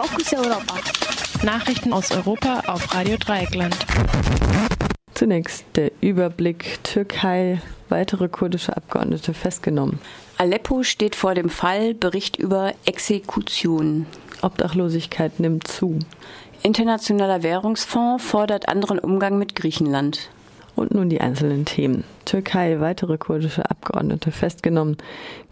Fokus Europa. Nachrichten aus Europa auf Radio Dreieckland. Zunächst der Überblick Türkei, weitere kurdische Abgeordnete festgenommen. Aleppo steht vor dem Fall, Bericht über Exekutionen. Obdachlosigkeit nimmt zu. Internationaler Währungsfonds fordert anderen Umgang mit Griechenland. Und nun die einzelnen Themen. Türkei weitere kurdische Abgeordnete festgenommen.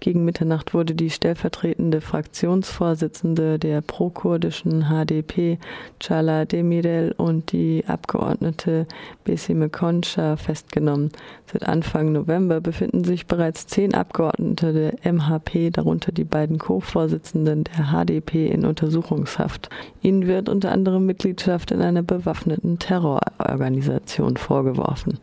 Gegen Mitternacht wurde die stellvertretende Fraktionsvorsitzende der prokurdischen HDP, Chala Demirel, und die Abgeordnete Besime Konca festgenommen. Seit Anfang November befinden sich bereits zehn Abgeordnete der MHP, darunter die beiden Co-Vorsitzenden der HDP, in Untersuchungshaft. Ihnen wird unter anderem Mitgliedschaft in einer bewaffneten Terrororganisation vorgeworfen.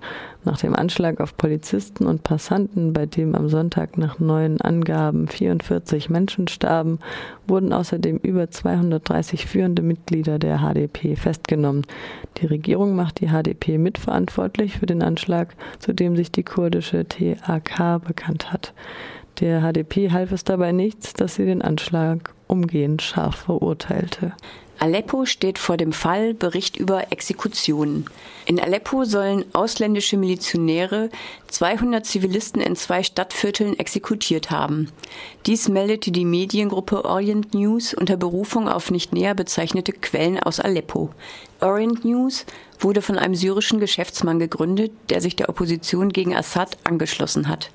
Nach dem Anschlag auf Polizisten und Passanten, bei dem am Sonntag nach neuen Angaben 44 Menschen starben, wurden außerdem über 230 führende Mitglieder der HDP festgenommen. Die Regierung macht die HDP mitverantwortlich für den Anschlag, zu dem sich die kurdische TAK bekannt hat. Der HDP half es dabei nichts, dass sie den Anschlag umgehend scharf verurteilte. Aleppo steht vor dem Fall Bericht über Exekutionen. In Aleppo sollen ausländische Milizionäre 200 Zivilisten in zwei Stadtvierteln exekutiert haben. Dies meldete die Mediengruppe Orient News unter Berufung auf nicht näher bezeichnete Quellen aus Aleppo. Orient News wurde von einem syrischen Geschäftsmann gegründet, der sich der Opposition gegen Assad angeschlossen hat.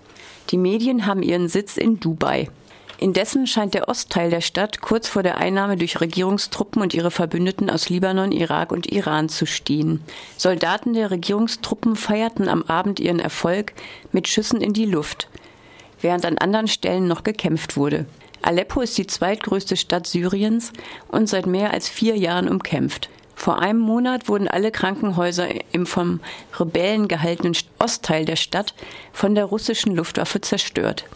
Die Medien haben ihren Sitz in Dubai. Indessen scheint der Ostteil der Stadt kurz vor der Einnahme durch Regierungstruppen und ihre Verbündeten aus Libanon, Irak und Iran zu stehen. Soldaten der Regierungstruppen feierten am Abend ihren Erfolg mit Schüssen in die Luft, während an anderen Stellen noch gekämpft wurde. Aleppo ist die zweitgrößte Stadt Syriens und seit mehr als vier Jahren umkämpft. Vor einem Monat wurden alle Krankenhäuser im vom Rebellen gehaltenen Ostteil der Stadt von der russischen Luftwaffe zerstört.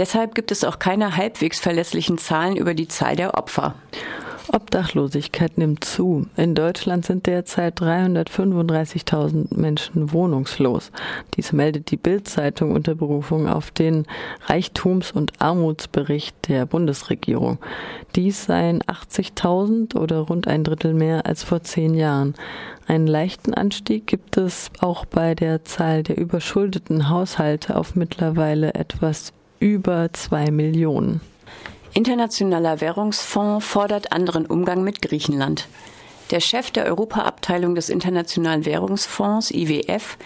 Deshalb gibt es auch keine halbwegs verlässlichen Zahlen über die Zahl der Opfer. Obdachlosigkeit nimmt zu. In Deutschland sind derzeit 335.000 Menschen wohnungslos. Dies meldet die Bild-Zeitung unter Berufung auf den Reichtums- und Armutsbericht der Bundesregierung. Dies seien 80.000 oder rund ein Drittel mehr als vor zehn Jahren. Einen leichten Anstieg gibt es auch bei der Zahl der überschuldeten Haushalte auf mittlerweile etwas über zwei Millionen. Internationaler Währungsfonds fordert anderen Umgang mit Griechenland. Der Chef der Europaabteilung des Internationalen Währungsfonds IWF,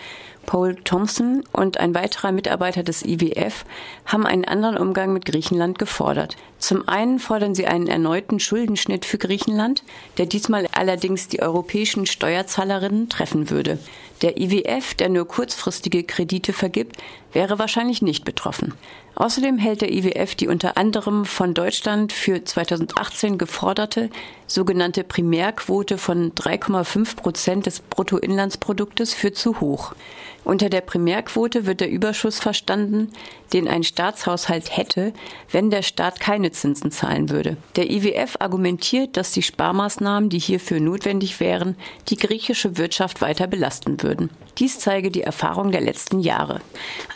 Paul Thompson und ein weiterer Mitarbeiter des IWF haben einen anderen Umgang mit Griechenland gefordert. Zum einen fordern sie einen erneuten Schuldenschnitt für Griechenland, der diesmal allerdings die europäischen Steuerzahlerinnen treffen würde. Der IWF, der nur kurzfristige Kredite vergibt, wäre wahrscheinlich nicht betroffen. Außerdem hält der IWF die unter anderem von Deutschland für 2018 geforderte sogenannte Primärquote von 3,5 Prozent des Bruttoinlandsproduktes für zu hoch. Unter der Primärquote wird der Überschuss verstanden, den ein Staatshaushalt hätte, wenn der Staat keine Zinsen zahlen würde. Der IWF argumentiert, dass die Sparmaßnahmen, die hierfür notwendig wären, die griechische Wirtschaft weiter belasten würden. Dies zeige die Erfahrung der letzten Jahre.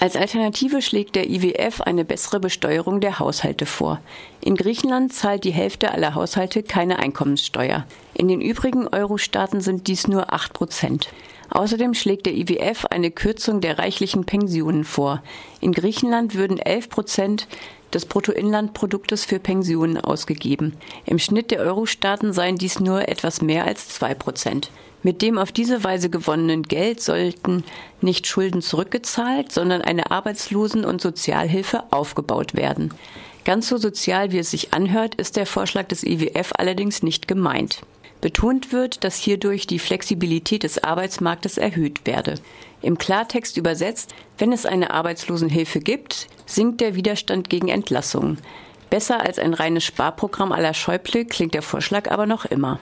Als Alternative schlägt der IWF eine bessere Besteuerung der Haushalte vor. In Griechenland zahlt die Hälfte aller Haushalte keine Einkommenssteuer. In den übrigen Euro-Staaten sind dies nur acht Prozent. Außerdem schlägt der IWF eine Kürzung der reichlichen Pensionen vor. In Griechenland würden 11 Prozent des Bruttoinlandproduktes für Pensionen ausgegeben. Im Schnitt der Euro-Staaten seien dies nur etwas mehr als zwei Prozent. Mit dem auf diese Weise gewonnenen Geld sollten nicht Schulden zurückgezahlt, sondern eine Arbeitslosen- und Sozialhilfe aufgebaut werden. Ganz so sozial, wie es sich anhört, ist der Vorschlag des IWF allerdings nicht gemeint. Betont wird, dass hierdurch die Flexibilität des Arbeitsmarktes erhöht werde. Im Klartext übersetzt, wenn es eine Arbeitslosenhilfe gibt, sinkt der Widerstand gegen Entlassungen. Besser als ein reines Sparprogramm aller Schäuble klingt der Vorschlag aber noch immer.